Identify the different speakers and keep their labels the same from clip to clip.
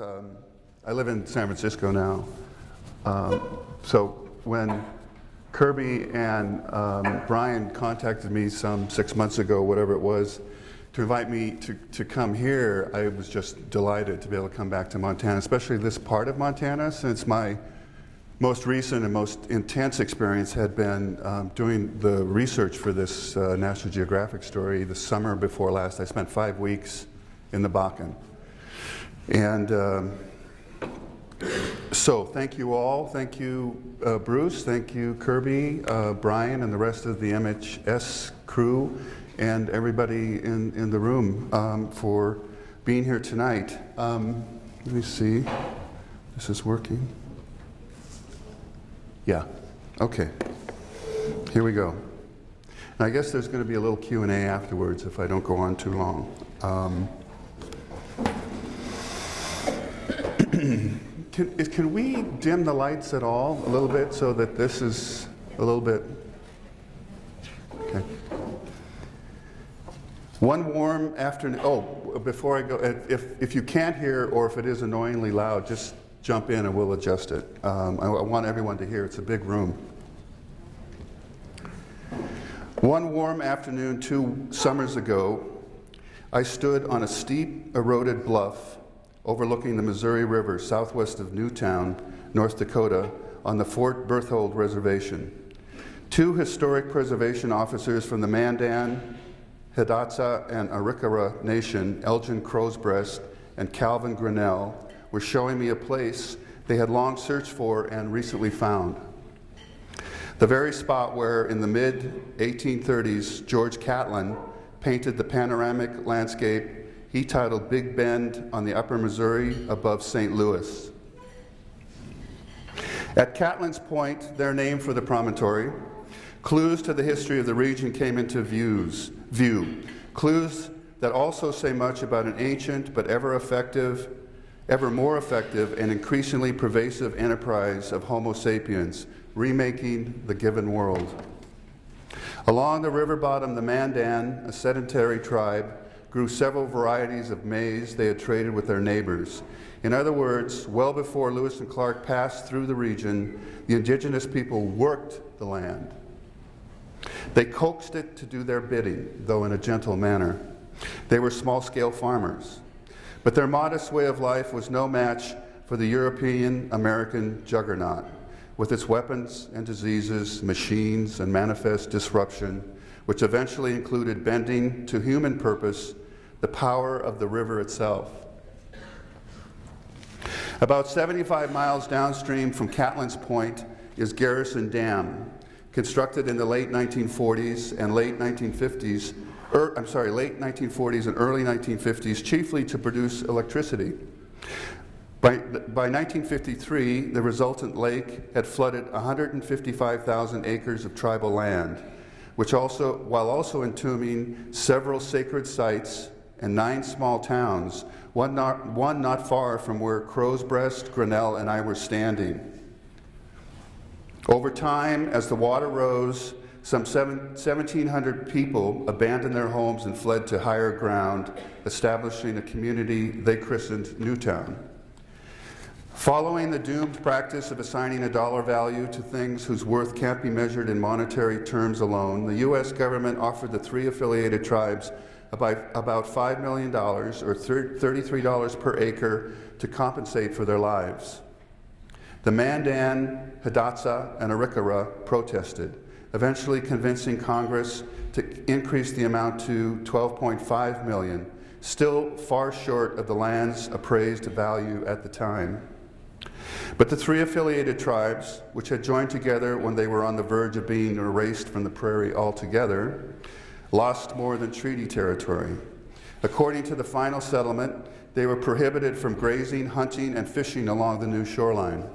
Speaker 1: Um, I live in San Francisco now. Um, so when Kirby and um, Brian contacted me some six months ago, whatever it was, to invite me to, to come here, I was just delighted to be able to come back to Montana, especially this part of Montana, since my most recent and most intense experience had been um, doing the research for this uh, National Geographic story the summer before last. I spent five weeks in the Bakken. And um, so, thank you all. Thank you, uh, Bruce. Thank you, Kirby, uh, Brian, and the rest of the MHS crew, and everybody in, in the room um, for being here tonight. Um, let me see. This is working. Yeah. Okay. Here we go. And I guess there's going to be a little Q and A afterwards if I don't go on too long. Um, can, can we dim the lights at all a little bit so that this is a little bit? Okay. One warm afternoon. Oh, before I go, if, if you can't hear or if it is annoyingly loud, just jump in and we'll adjust it. Um, I, I want everyone to hear. It's a big room. One warm afternoon two summers ago, I stood on a steep, eroded bluff overlooking the Missouri River southwest of New Town, North Dakota, on the Fort Berthold Reservation. Two historic preservation officers from the Mandan, Hidatsa, and Arikara Nation, Elgin Crowsbreast and Calvin Grinnell, were showing me a place they had long searched for and recently found. The very spot where, in the mid 1830s, George Catlin painted the panoramic landscape he titled Big Bend on the Upper Missouri above St. Louis. At Catlin's Point, their name for the promontory, clues to the history of the region came into views, view. Clues that also say much about an ancient but ever effective, ever more effective, and increasingly pervasive enterprise of Homo sapiens, remaking the given world. Along the river bottom, the Mandan, a sedentary tribe, grew several varieties of maize they had traded with their neighbors. In other words, well before Lewis and Clark passed through the region, the indigenous people worked the land. They coaxed it to do their bidding, though in a gentle manner. They were small scale farmers. But their modest way of life was no match for the European American juggernaut, with its weapons and diseases, machines, and manifest disruption, which eventually included bending to human purpose the power of the river itself. About 75 miles downstream from Catlin's Point is Garrison Dam, constructed in the late 1940s and late 1950s, er, I'm sorry, late 1940s and early 1950s, chiefly to produce electricity. By, by 1953, the resultant lake had flooded 155,000 acres of tribal land, which also, while also entombing several sacred sites and nine small towns, one not, one not far from where Crowsbreast, Grinnell, and I were standing. Over time, as the water rose, some 1,700 people abandoned their homes and fled to higher ground, establishing a community they christened New Town. Following the doomed practice of assigning a dollar value to things whose worth can't be measured in monetary terms alone, the U.S. government offered the three affiliated tribes about, about $5 million or $33 per acre to compensate for their lives. The Mandan, Hidatsa, and Arikara protested, eventually convincing Congress to increase the amount to $12.5 million, still far short of the land's appraised value at the time. But the three affiliated tribes, which had joined together when they were on the verge of being erased from the prairie altogether, lost more than treaty territory. According to the final settlement, they were prohibited from grazing, hunting, and fishing along the new shoreline.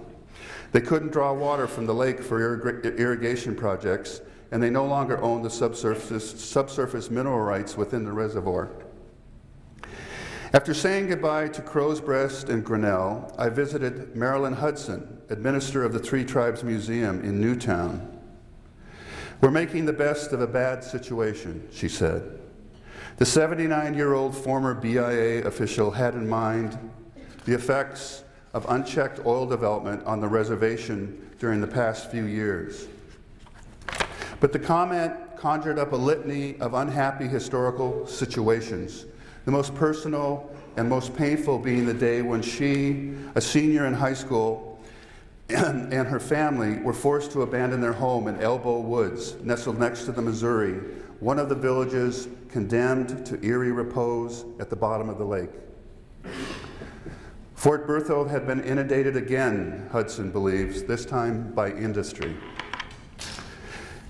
Speaker 1: They couldn't draw water from the lake for irrigation projects, and they no longer owned the subsurface, subsurface mineral rights within the reservoir. After saying goodbye to Crow's Breast and Grinnell, I visited Marilyn Hudson, administrator of the Three Tribes Museum in New Town. We're making the best of a bad situation, she said. The 79 year old former BIA official had in mind the effects of unchecked oil development on the reservation during the past few years. But the comment conjured up a litany of unhappy historical situations, the most personal and most painful being the day when she, a senior in high school, and, and, her family were forced to abandon their home in Elbowoods, nestled next to the Missouri, one of the villages condemned to eerie repose at the bottom of the lake. Fort Berthold had been inundated again, Hudson believes, this time by industry.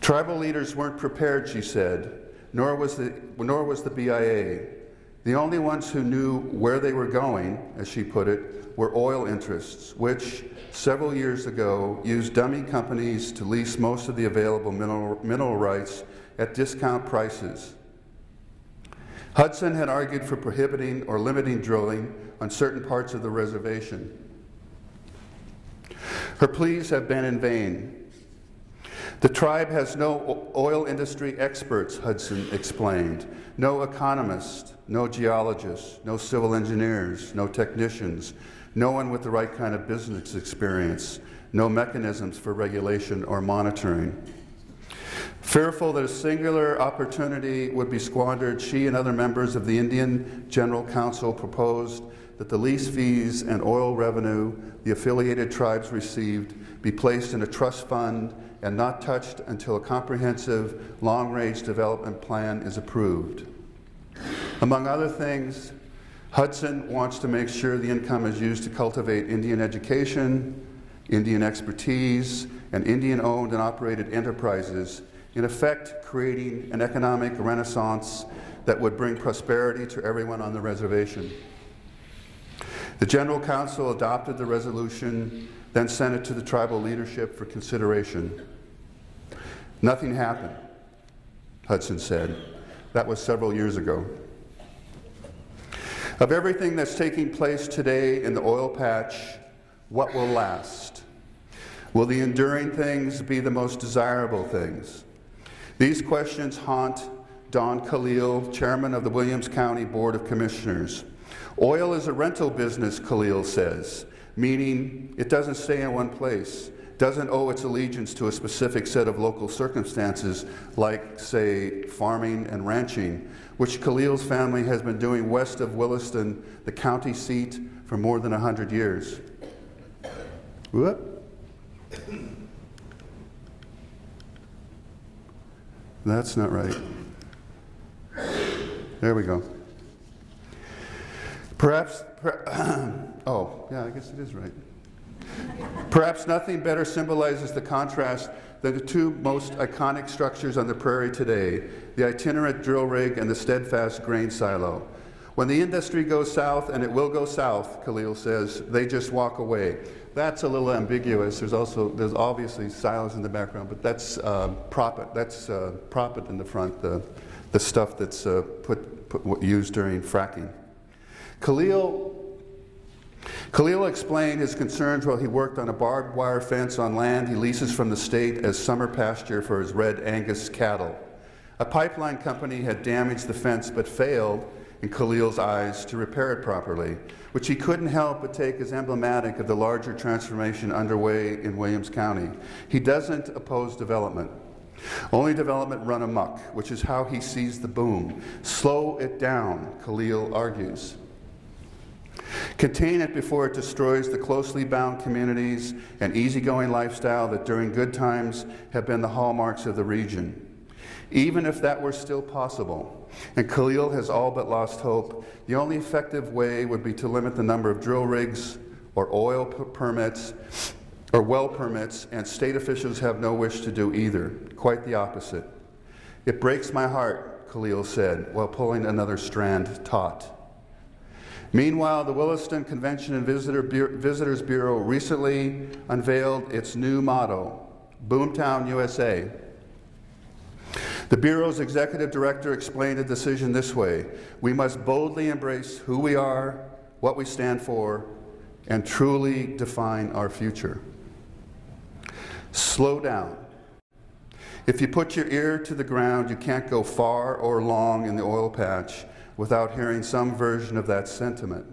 Speaker 1: Tribal leaders weren't prepared, she said, nor was the, nor was the BIA. The only ones who knew where they were going, as she put it, were oil interests, which several years ago used dummy companies to lease most of the available mineral, mineral rights at discount prices. Hudson had argued for prohibiting or limiting drilling on certain parts of the reservation. Her pleas have been in vain. The tribe has no oil industry experts, Hudson explained, no economists, no geologists, no civil engineers, no technicians, no one with the right kind of business experience, no mechanisms for regulation or monitoring. Fearful that a singular opportunity would be squandered, she and other members of the Indian General Council proposed that the lease fees and oil revenue the affiliated tribes received be placed in a trust fund and not touched until a comprehensive long range development plan is approved. Among other things, Hudson wants to make sure the income is used to cultivate Indian education, Indian expertise, and Indian owned and operated enterprises, in effect, creating an economic renaissance that would bring prosperity to everyone on the reservation. The General Council adopted the resolution, then sent it to the tribal leadership for consideration. Nothing happened, Hudson said. That was several years ago. Of everything that's taking place today in the oil patch, what will last? Will the enduring things be the most desirable things? These questions haunt Don Kalil, chairman of the Williams County Board of Commissioners. Oil is a rental business, Kalil says, meaning it doesn't stay in one place, doesn't owe its allegiance to a specific set of local circumstances, like, say, farming and ranching, which Kalil's family has been doing west of Williston, the county seat, for more than 100 years. What? That's not right. There we go. Perhaps, per, oh, yeah, I guess it is right. Perhaps nothing better symbolizes the contrast than the two most iconic structures on the prairie today the itinerant drill rig and the steadfast grain silo. When the industry goes south, and it will go south, Kalil says, they just walk away. That's a little ambiguous. There's also there's obviously silos in the background, but that's uh, proppant. That's uh, proppant in the front, the, the stuff that's uh, put, put used during fracking. Kalil Kalil explained his concerns while he worked on a barbed wire fence on land he leases from the state as summer pasture for his red Angus cattle. A pipeline company had damaged the fence but failed, in Kalil's eyes, to repair it properly, which he couldn't help but take as emblematic of the larger transformation underway in Williams County. He doesn't oppose development. Only development run amok, which is how he sees the boom. Slow it down, Kalil argues. Contain it before it destroys the closely bound communities and easygoing lifestyle that during good times have been the hallmarks of the region. Even if that were still possible, and Kalil has all but lost hope, the only effective way would be to limit the number of drill rigs or oil permits or well permits, and state officials have no wish to do either. Quite the opposite. It breaks my heart, Kalil said, while pulling another strand taut. Meanwhile, the Williston Convention and Visitor Visitors Bureau recently unveiled its new motto, Boomtown USA. The Bureau's executive director explained the decision this way We must boldly embrace who we are, what we stand for, and truly define our future. Slow down. If you put your ear to the ground, you can't go far or long in the oil patch without hearing some version of that sentiment.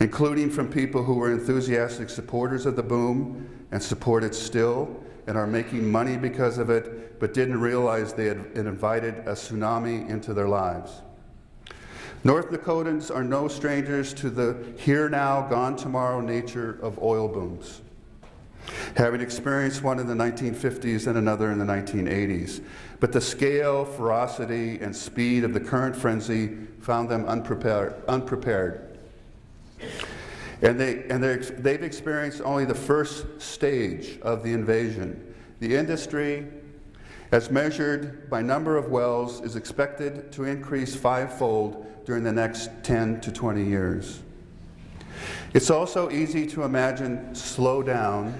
Speaker 1: including from people who were enthusiastic supporters of the boom and support it still and are making money because of it, but didn't realize they had invited a tsunami into their lives. North Dakotans are no strangers to the here now, gone tomorrow nature of oil booms, having experienced one in the 1950s and another in the 1980s. But the scale, ferocity, and speed of the current frenzy found them unprepared. unprepared. And, they, and they've experienced only the first stage of the invasion. The industry, as measured by number of wells, is expected to increase fivefold during the next 10 to 20 years. It's also easy to imagine slow down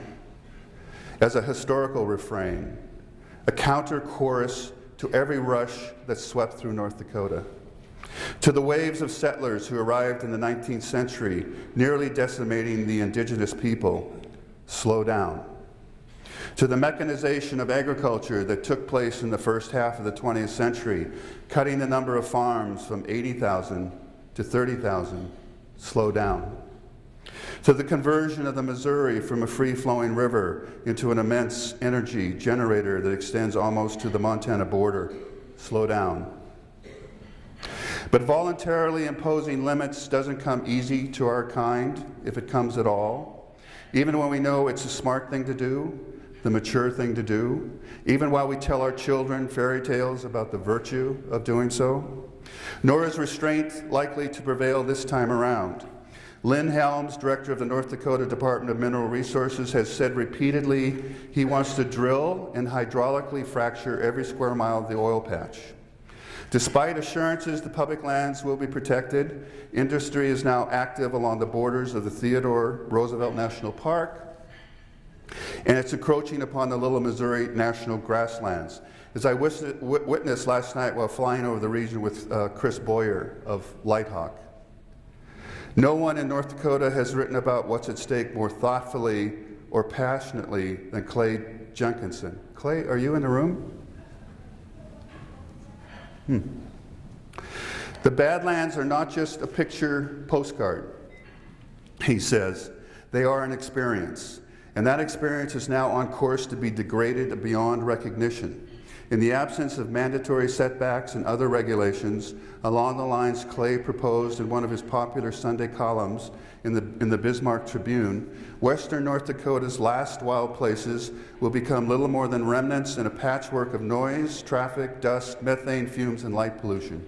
Speaker 1: as a historical refrain, a counter chorus to every rush that swept through North Dakota. To the waves of settlers who arrived in the 19th century, nearly decimating the indigenous people, slow down. To the mechanization of agriculture that took place in the first half of the 20th century, cutting the number of farms from 80,000 to 30,000, slow down. To the conversion of the Missouri from a free flowing river into an immense energy generator that extends almost to the Montana border, slow down. But voluntarily imposing limits doesn't come easy to our kind, if it comes at all. Even when we know it's a smart thing to do, the mature thing to do, even while we tell our children fairy tales about the virtue of doing so. Nor is restraint likely to prevail this time around. Lynn Helms, director of the North Dakota Department of Mineral Resources, has said repeatedly he wants to drill and hydraulically fracture every square mile of the oil patch. Despite assurances the public lands will be protected, industry is now active along the borders of the Theodore Roosevelt National Park, and it's encroaching upon the Little Missouri National Grasslands. As I witnessed last night while flying over the region with uh, Chris Boyer of Lighthawk, no one in North Dakota has written about what's at stake more thoughtfully or passionately than Clay Jenkinson. Clay, are you in the room? Hmm. The Badlands are not just a picture postcard, he says. They are an experience. And that experience is now on course to be degraded beyond recognition. In the absence of mandatory setbacks and other regulations, along the lines Clay proposed in one of his popular Sunday columns in the, in the Bismarck Tribune, western North Dakota's last wild places will become little more than remnants in a patchwork of noise, traffic, dust, methane fumes, and light pollution.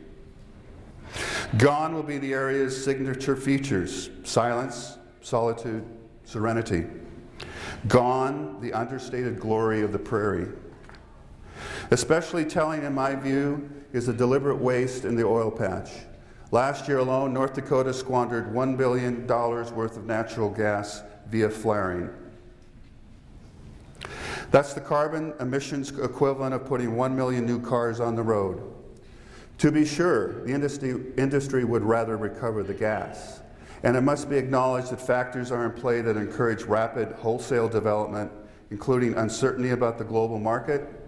Speaker 1: Gone will be the area's signature features silence, solitude, serenity. Gone the understated glory of the prairie. Especially telling, in my view, is the deliberate waste in the oil patch. Last year alone, North Dakota squandered $1 billion worth of natural gas via flaring. That's the carbon emissions equivalent of putting 1 million new cars on the road. To be sure, the industry, industry would rather recover the gas. And it must be acknowledged that factors are in play that encourage rapid wholesale development, including uncertainty about the global market,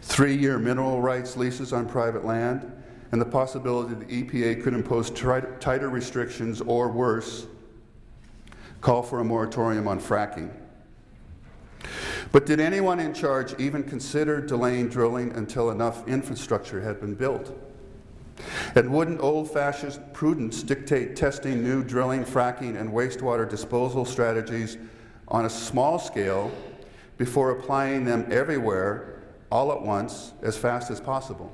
Speaker 1: three year mineral rights leases on private land, and the possibility the EPA could impose tighter restrictions or worse, call for a moratorium on fracking. But did anyone in charge even consider delaying drilling until enough infrastructure had been built? And wouldn't old fashioned prudence dictate testing new drilling, fracking, and wastewater disposal strategies on a small scale before applying them everywhere all at once as fast as possible?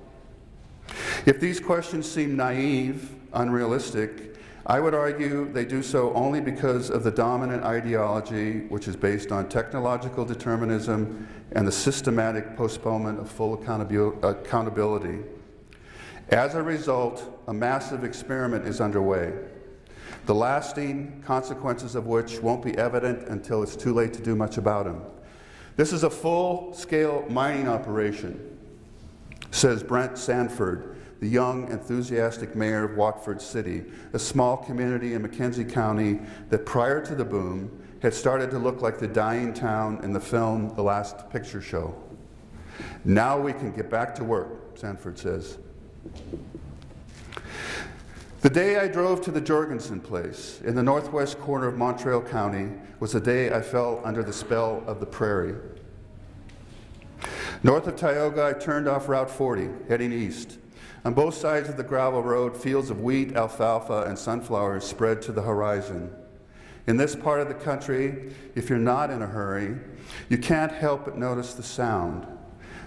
Speaker 1: If these questions seem naive, unrealistic, I would argue they do so only because of the dominant ideology, which is based on technological determinism and the systematic postponement of full accountability. As a result, a massive experiment is underway, the lasting consequences of which won't be evident until it's too late to do much about them. This is a full scale mining operation, says Brent Sanford, the young, enthusiastic mayor of Watford City, a small community in McKenzie County that prior to the boom had started to look like the dying town in the film The Last Picture Show. Now we can get back to work, Sanford says. The day I drove to the Jorgensen place in the northwest corner of Mountrail County was the day I fell under the spell of the prairie. North of Tioga, I turned off Route 40, heading east. On both sides of the gravel road, fields of wheat, alfalfa, and sunflowers spread to the horizon. In this part of the country, if you're not in a hurry, you can't help but notice the sound.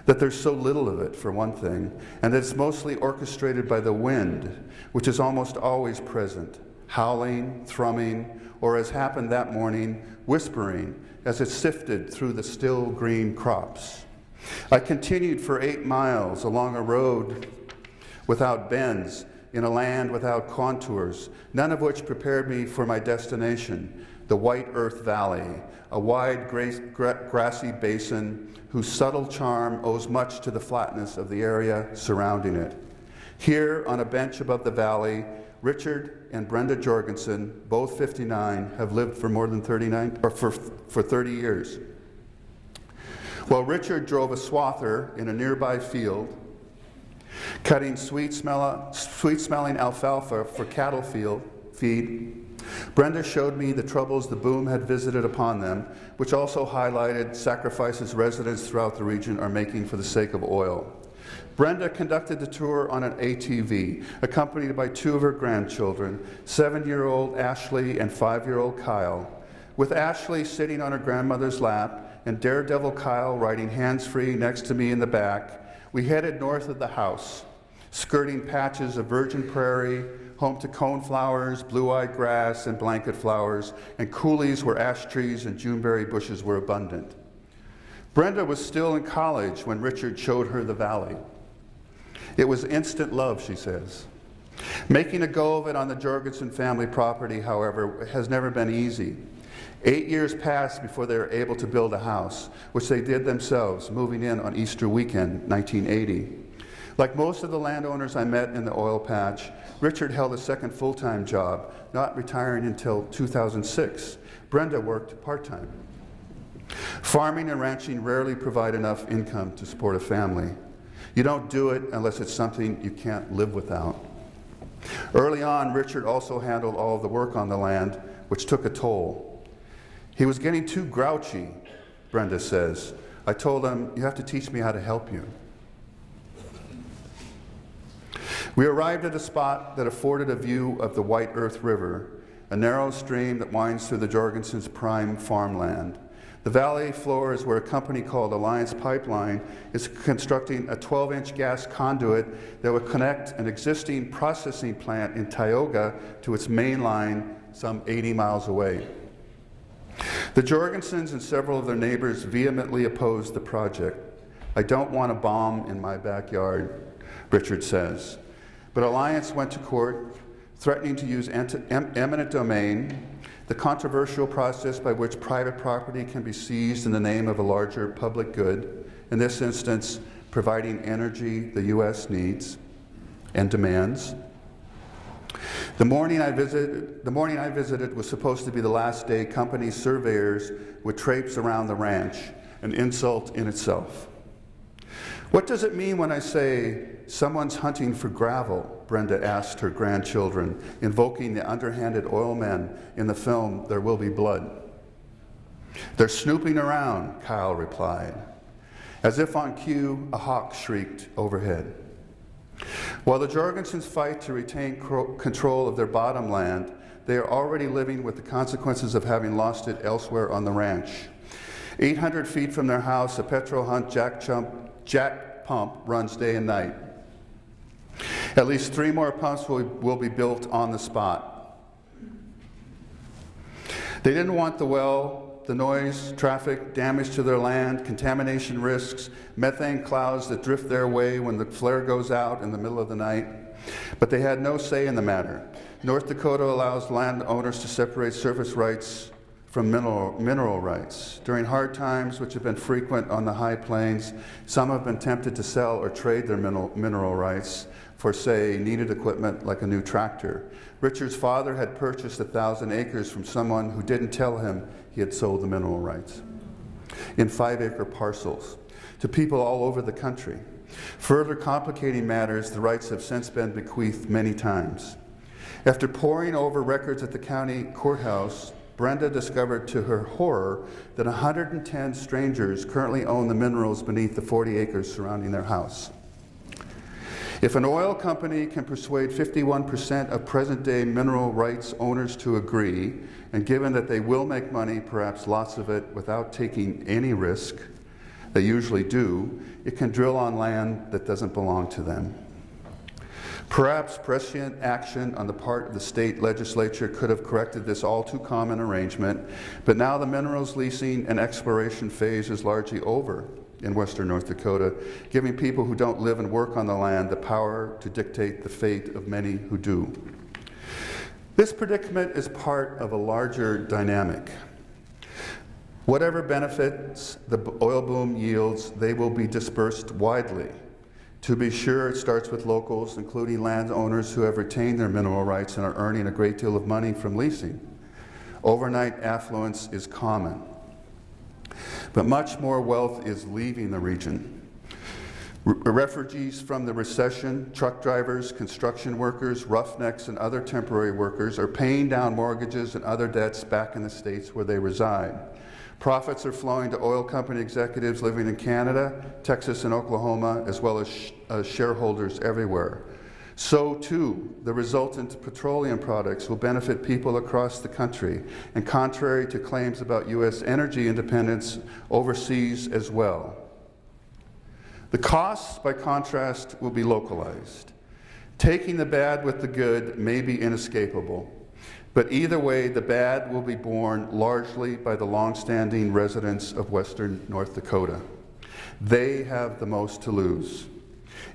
Speaker 1: That there's so little of it, for one thing, and that it's mostly orchestrated by the wind, which is almost always present, howling, thrumming, or as happened that morning, whispering as it sifted through the still green crops. I continued for eight miles along a road without bends, in a land without contours, none of which prepared me for my destination, the White Earth Valley, a wide grassy basin whose subtle charm owes much to the flatness of the area surrounding it. Here, on a bench above the valley, Richard and Brenda Jorgensen, both 59, have lived for more than 39, or for, for 30 years. While Richard drove a swather in a nearby field, cutting sweet, smell, sweet smelling alfalfa for cattle field, feed, Brenda showed me the troubles the boom had visited upon them, which also highlighted sacrifices residents throughout the region are making for the sake of oil. Brenda conducted the tour on an ATV, accompanied by two of her grandchildren, seven year old Ashley and five year old Kyle. With Ashley sitting on her grandmother's lap and Daredevil Kyle riding hands free next to me in the back, we headed north of the house, skirting patches of virgin prairie, home to coneflowers, blue-eyed grass, and blanket flowers, and coulees where ash trees and juneberry bushes were abundant. Brenda was still in college when Richard showed her the valley. It was instant love, she says. Making a go of it on the Jorgensen family property, however, has never been easy. Eight years passed before they were able to build a house, which they did themselves, moving in on Easter weekend, 1980. Like most of the landowners I met in the oil patch, Richard held a second full time job, not retiring until 2006. Brenda worked part time. Farming and ranching rarely provide enough income to support a family. You don't do it unless it's something you can't live without. Early on, Richard also handled all the work on the land, which took a toll. He was getting too grouchy, Brenda says. I told him, You have to teach me how to help you. We arrived at a spot that afforded a view of the White Earth River, a narrow stream that winds through the Jorgensen's prime farmland. The valley floor is where a company called Alliance Pipeline is constructing a 12 inch gas conduit that would connect an existing processing plant in Tioga to its main line some 80 miles away. The Jorgensens and several of their neighbors vehemently opposed the project. I don't want a bomb in my backyard, Richard says. But Alliance went to court, threatening to use eminent domain, the controversial process by which private property can be seized in the name of a larger public good, in this instance, providing energy the U.S. needs and demands. The morning, I visited, the morning I visited was supposed to be the last day company surveyors would traipse around the ranch, an insult in itself. What does it mean when I say someone's hunting for gravel? Brenda asked her grandchildren, invoking the underhanded oil men in the film There Will Be Blood. They're snooping around, Kyle replied. As if on cue, a hawk shrieked overhead. While the Jorgensens fight to retain control of their bottom land, they are already living with the consequences of having lost it elsewhere on the ranch. 800 feet from their house, a petrol hunt jack, chump, jack pump runs day and night. At least three more pumps will, will be built on the spot. They didn't want the well the noise, traffic, damage to their land, contamination risks, methane clouds that drift their way when the flare goes out in the middle of the night. But they had no say in the matter. North Dakota allows landowners to separate surface rights from mineral, mineral rights. During hard times, which have been frequent on the high plains, some have been tempted to sell or trade their mineral, mineral rights for, say, needed equipment like a new tractor. Richard's father had purchased a thousand acres from someone who didn't tell him he had sold the mineral rights in five acre parcels to people all over the country. Further complicating matters, the rights have since been bequeathed many times. After poring over records at the county courthouse, Brenda discovered to her horror that 110 strangers currently own the minerals beneath the 40 acres surrounding their house. If an oil company can persuade 51% of present day mineral rights owners to agree, and given that they will make money, perhaps lots of it, without taking any risk, they usually do, it can drill on land that doesn't belong to them. Perhaps prescient action on the part of the state legislature could have corrected this all too common arrangement, but now the minerals leasing and exploration phase is largely over in western North Dakota, giving people who don't live and work on the land the power to dictate the fate of many who do. This predicament is part of a larger dynamic. Whatever benefits the oil boom yields, they will be dispersed widely. To be sure, it starts with locals, including landowners who have retained their mineral rights and are earning a great deal of money from leasing. Overnight affluence is common. But much more wealth is leaving the region. refugees from the recession, truck drivers, construction workers, roughnecks, and other temporary workers are paying down mortgages and other debts back in the states where they reside. Profits are flowing to oil company executives living in Canada, Texas, and Oklahoma, as well as sh- uh, shareholders everywhere. So, too, the resultant petroleum products will benefit people across the country, and contrary to claims about U.S. energy independence, overseas as well. The costs, by contrast, will be localized. Taking the bad with the good may be inescapable, but either way, the bad will be borne largely by the long-standing residents of western North Dakota. They have the most to lose.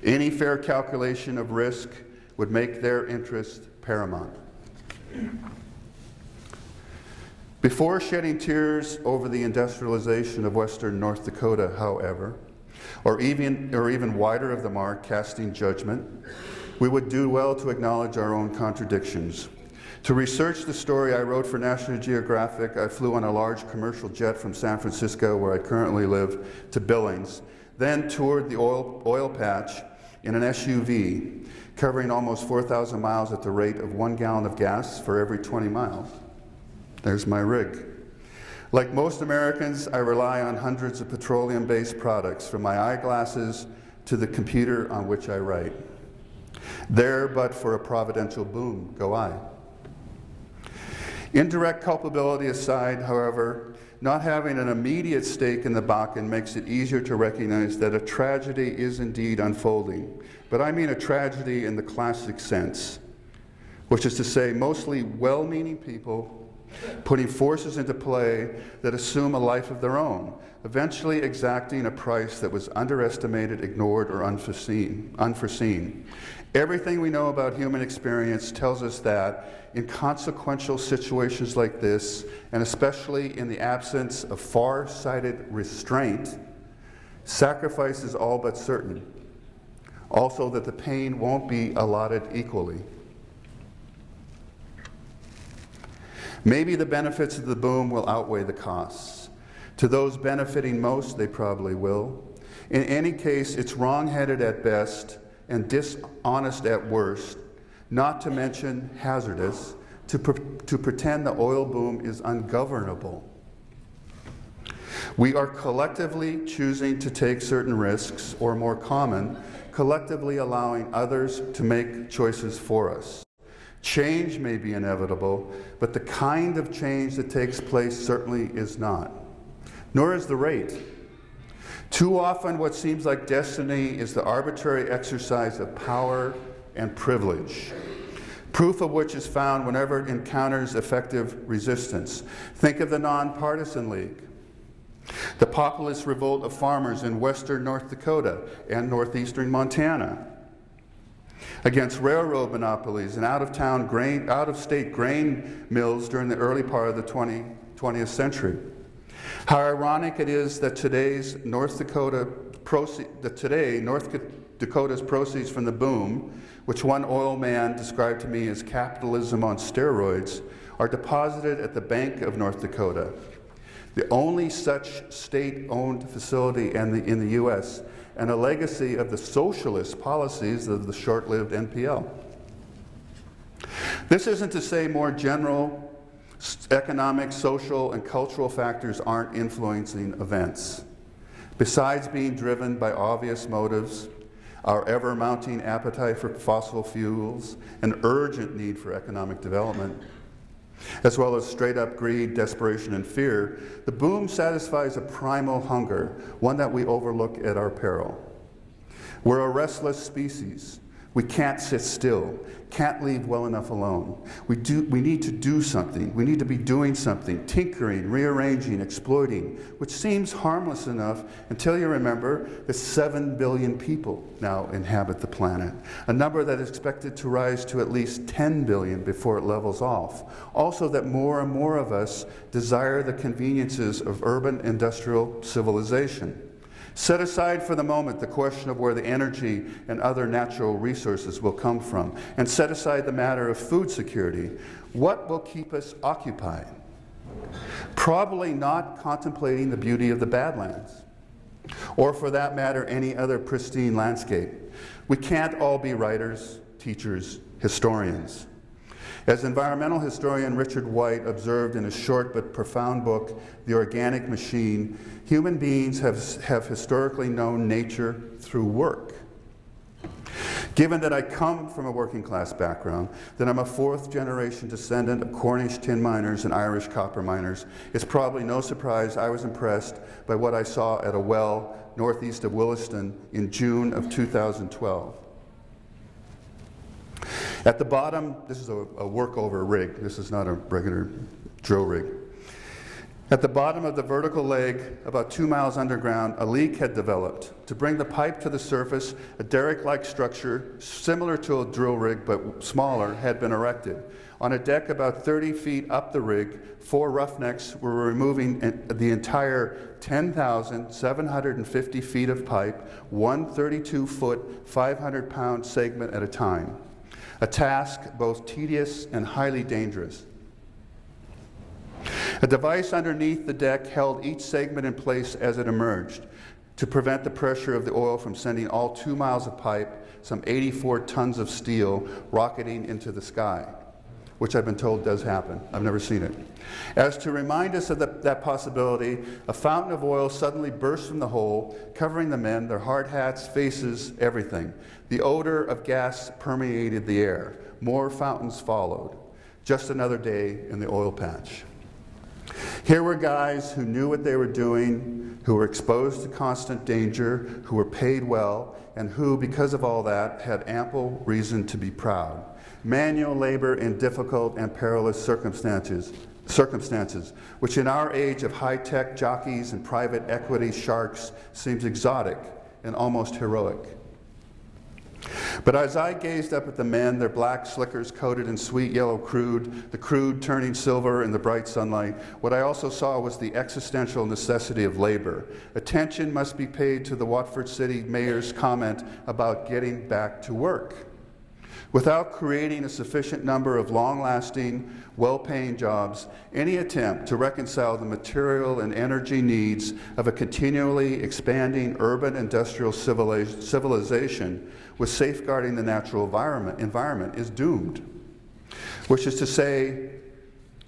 Speaker 1: Any fair calculation of risk would make their interest paramount. Before shedding tears over the industrialization of western North Dakota, however, or even, or even wider of the mark, casting judgment, we would do well to acknowledge our own contradictions. To research the story I wrote for National Geographic, I flew on a large commercial jet from San Francisco, where I currently live, to Billings, then toured the oil, oil patch in an SUV, covering almost 4,000 miles at the rate of one gallon of gas for every 20 miles. There's my rig. Like most Americans, I rely on hundreds of petroleum based products, from my eyeglasses to the computer on which I write. There, but for a providential boom, go I. Indirect culpability aside, however, not having an immediate stake in the Bakken makes it easier to recognize that a tragedy is indeed unfolding. But I mean a tragedy in the classic sense, which is to say, mostly well meaning people putting forces into play that assume a life of their own, eventually exacting a price that was underestimated, ignored, or unforeseen. unforeseen. Everything we know about human experience tells us that in consequential situations like this, and especially in the absence of far sighted restraint, sacrifice is all but certain. Also, that the pain won't be allotted equally. Maybe the benefits of the boom will outweigh the costs. To those benefiting most, they probably will. In any case, it's wrong-headed at best and dishonest at worst, not to mention hazardous, to, pre- to pretend the oil boom is ungovernable. We are collectively choosing to take certain risks, or more common, collectively allowing others to make choices for us. Change may be inevitable, but the kind of change that takes place certainly is not, nor is the rate. Too often, what seems like destiny is the arbitrary exercise of power and privilege, proof of which is found whenever it encounters effective resistance. Think of the Nonpartisan League, the populist revolt of farmers in western North Dakota and northeastern Montana against railroad monopolies and out-of-town grain, out-of-state grain mills during the early part of the 20, 20th century. How ironic it is that today's North Dakota proce- that today North Dakota's proceeds from the boom, which one oil man described to me as capitalism on steroids, are deposited at the Bank of North Dakota, the only such state-owned facility in the, in the U.S and a legacy of the socialist policies of the short lived NPL. This isn't to say more general economic, social, and cultural factors aren't influencing events. Besides being driven by obvious motives, our ever mounting appetite for fossil fuels, an urgent need for economic development, as well as straight up greed, desperation, and fear, the boom satisfies a primal hunger, one that we overlook at our peril. We're a restless species. We can't sit still, can't leave well enough alone. We, do, we need to do something. We need to be doing something, tinkering, rearranging, exploiting, which seems harmless enough until you remember that 7 billion people now inhabit the planet, a number that is expected to rise to at least 10 billion before it levels off. Also, that more and more of us desire the conveniences of urban industrial civilization. Set aside for the moment the question of where the energy and other natural resources will come from, and set aside the matter of food security. What will keep us occupied? Probably not contemplating the beauty of the Badlands, or for that matter, any other pristine landscape. We can't all be writers, teachers, historians. As environmental historian Richard White observed in his short but profound book, The Organic Machine, human beings have, have historically known nature through work. Given that I come from a working class background, that I'm a fourth generation descendant of Cornish tin miners and Irish copper miners, it's probably no surprise I was impressed by what I saw at a well northeast of Williston in June of 2012. At the bottom, this is a, a workover rig. This is not a regular drill rig. At the bottom of the vertical leg, about two miles underground, a leak had developed. To bring the pipe to the surface, a derrick like structure, similar to a drill rig but smaller, had been erected. On a deck about 30 feet up the rig, four roughnecks were removing the entire 10,750 feet of pipe, one 32 foot, 500 pound segment at a time a task both tedious and highly dangerous. A device underneath the deck held each segment in place as it emerged to prevent the pressure of the oil from sending all two miles of pipe, some 84 tons of steel, rocketing into the sky, which I've been told does happen. I've never seen it. As to remind us of the, that possibility, a fountain of oil suddenly burst from the hole, covering the men, their hard hats, faces, everything. The odor of gas permeated the air. More fountains followed. Just another day in the oil patch. Here were guys who knew what they were doing, who were exposed to constant danger, who were paid well, and who, because of all that, had ample reason to be proud. Manual labor in difficult and perilous circumstances, circumstances, which in our age of high tech jockeys and private equity sharks seems exotic and almost heroic. But as I gazed up at the men, their black slickers coated in sweet yellow crude, the crude turning silver in the bright sunlight, what I also saw was the existential necessity of labor. Attention must be paid to the Watford City Mayor's comment about getting back to work. Without creating a sufficient number of long lasting, well paying jobs, any attempt to reconcile the material and energy needs of a continually expanding urban industrial civilization with safeguarding the natural environment, environment is doomed. Which is to say,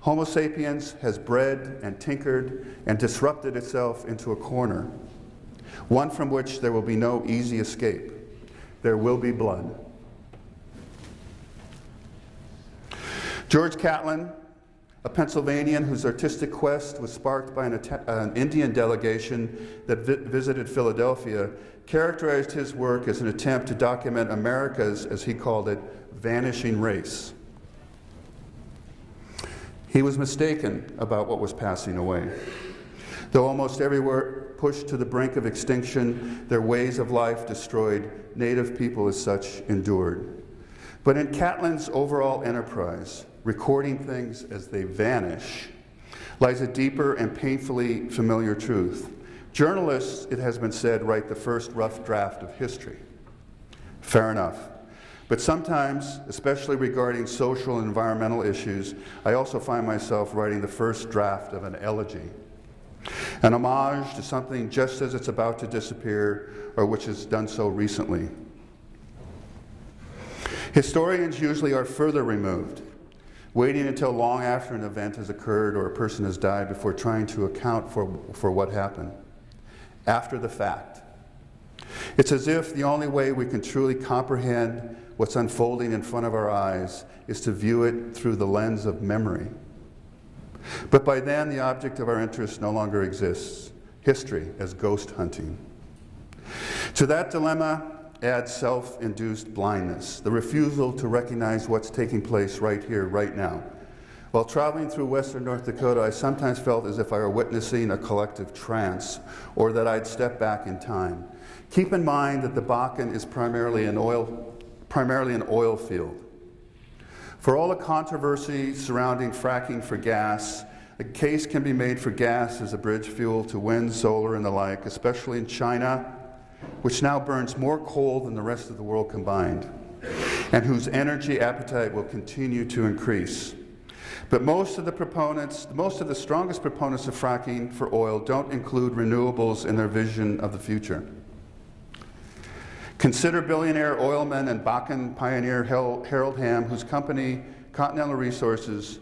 Speaker 1: Homo sapiens has bred and tinkered and disrupted itself into a corner, one from which there will be no easy escape. There will be blood. George Catlin, a Pennsylvanian whose artistic quest was sparked by an, an Indian delegation that vi visited Philadelphia, characterized his work as an attempt to document America's, as he called it, vanishing race. He was mistaken about what was passing away. Though almost everywhere pushed to the brink of extinction, their ways of life destroyed, native people as such endured. But in Catlin's overall enterprise, recording things as they vanish, lies a deeper and painfully familiar truth. Journalists, it has been said, write the first rough draft of history. Fair enough. But sometimes, especially regarding social and environmental issues, I also find myself writing the first draft of an elegy. An homage to something just as it's about to disappear or which has done so recently. Historians usually are further removed waiting until long after an event has occurred or a person has died before trying to account for, for what happened. After the fact. It's as if the only way we can truly comprehend what's unfolding in front of our eyes is to view it through the lens of memory. But by then, the object of our interest no longer exists history as ghost hunting. To that dilemma, add self induced blindness, the refusal to recognize what's taking place right here, right now. While traveling through western North Dakota, I sometimes felt as if I were witnessing a collective trance or that I'd stepped back in time. Keep in mind that the Bakken is primarily an oil, primarily an oil field. For all the controversy surrounding fracking for gas, a case can be made for gas as a bridge fuel to wind, solar, and the like, especially in China, which now burns more coal than the rest of the world combined, and whose energy appetite will continue to increase. But most of the proponents, most of the strongest proponents of fracking for oil don't include renewables in their vision of the future. Consider billionaire oilman and Bakken pioneer Harold Hamm, whose company, Continental Resources,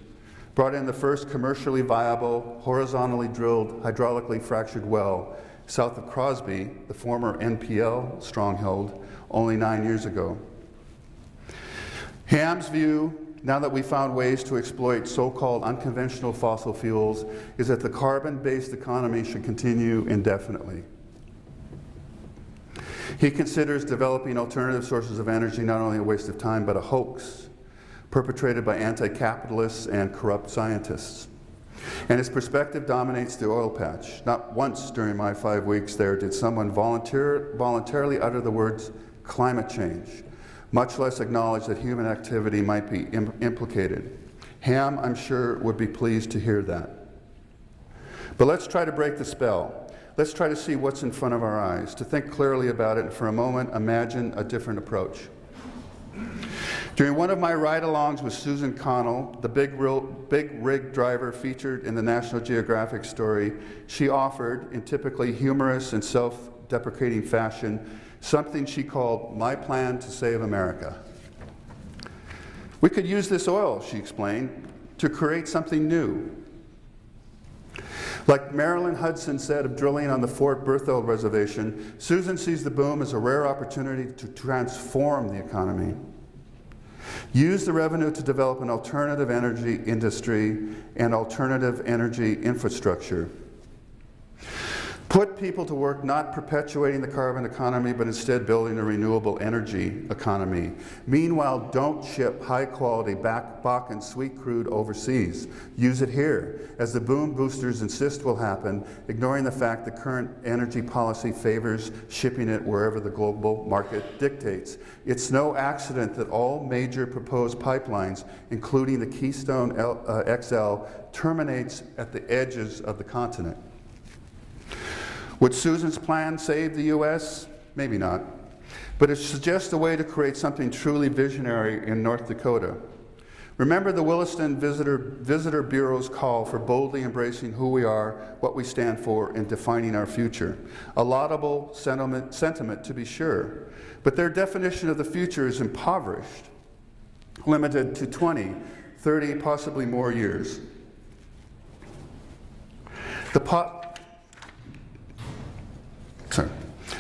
Speaker 1: brought in the first commercially viable, horizontally drilled, hydraulically fractured well south of Crosby, the former NPL stronghold, only nine years ago. Hamm's view, now that we found ways to exploit so called unconventional fossil fuels, is that the carbon based economy should continue indefinitely. He considers developing alternative sources of energy not only a waste of time, but a hoax perpetrated by anti capitalists and corrupt scientists. And his perspective dominates the oil patch. Not once during my five weeks there did someone volunteer, voluntarily utter the words climate change, much less acknowledge that human activity might be Im- implicated. Hamm, I'm sure, would be pleased to hear that. But let's try to break the spell. Let's try to see what's in front of our eyes, to think clearly about it, and for a moment imagine a different approach. During one of my ride alongs with Susan Connell, the big, real, big rig driver featured in the National Geographic story, she offered, in typically humorous and self deprecating fashion, something she called My Plan to Save America. We could use this oil, she explained, to create something new. Like Marilyn Hudson said of drilling on the Fort Berthold Reservation, Susan sees the boom as a rare opportunity to transform the economy. Use the revenue to develop an alternative energy industry and alternative energy infrastructure. Put people to work not perpetuating the carbon economy, but instead building a renewable energy economy. Meanwhile, don't ship high quality Bakken sweet crude overseas. Use it here, as the boom boosters insist will happen, ignoring the fact that current energy policy favors shipping it wherever the global market dictates. It's no accident that all major proposed pipelines, including the Keystone L, uh, XL, terminates at the edges of the continent. Would Susan's plan save the U.S.? Maybe not. But it suggests a way to create something truly visionary in North Dakota. Remember the Williston Visitor, Visitor Bureau's call for boldly embracing who we are, what we stand for, and defining our future. A laudable sentiment, sentiment, to be sure, but their definition of the future is impoverished, limited to 20, 30, possibly more years. The, po- sorry,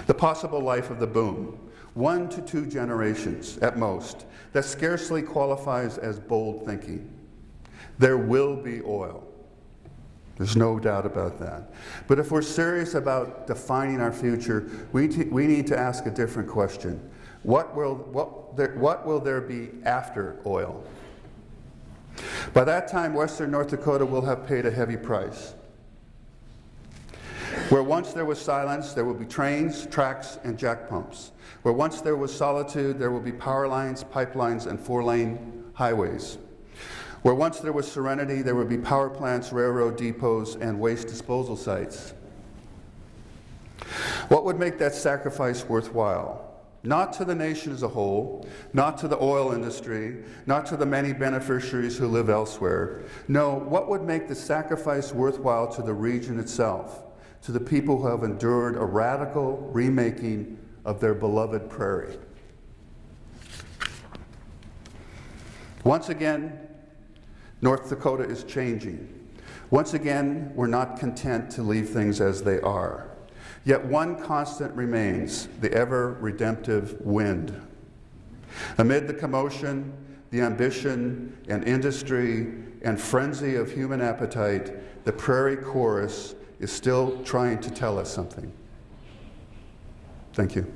Speaker 1: the possible life of the boom, one to two generations at most, that scarcely qualifies as bold thinking. There will be oil. There's no doubt about that. But if we're serious about defining our future, we, t- we need to ask a different question. What will, what, there, what will there be after oil? By that time, Western North Dakota will have paid a heavy price. Where once there was silence, there will be trains, tracks, and jack pumps. Where once there was solitude, there will be power lines, pipelines, and four lane highways. Where once there was serenity, there will be power plants, railroad depots, and waste disposal sites. What would make that sacrifice worthwhile? Not to the nation as a whole, not to the oil industry, not to the many beneficiaries who live elsewhere. No, what would make the sacrifice worthwhile to the region itself? To the people who have endured a radical remaking of their beloved prairie. Once again, North Dakota is changing. Once again, we're not content to leave things as they are. Yet one constant remains the ever redemptive wind. Amid the commotion, the ambition and industry and frenzy of human appetite, the prairie chorus is still trying to tell us something. Thank you.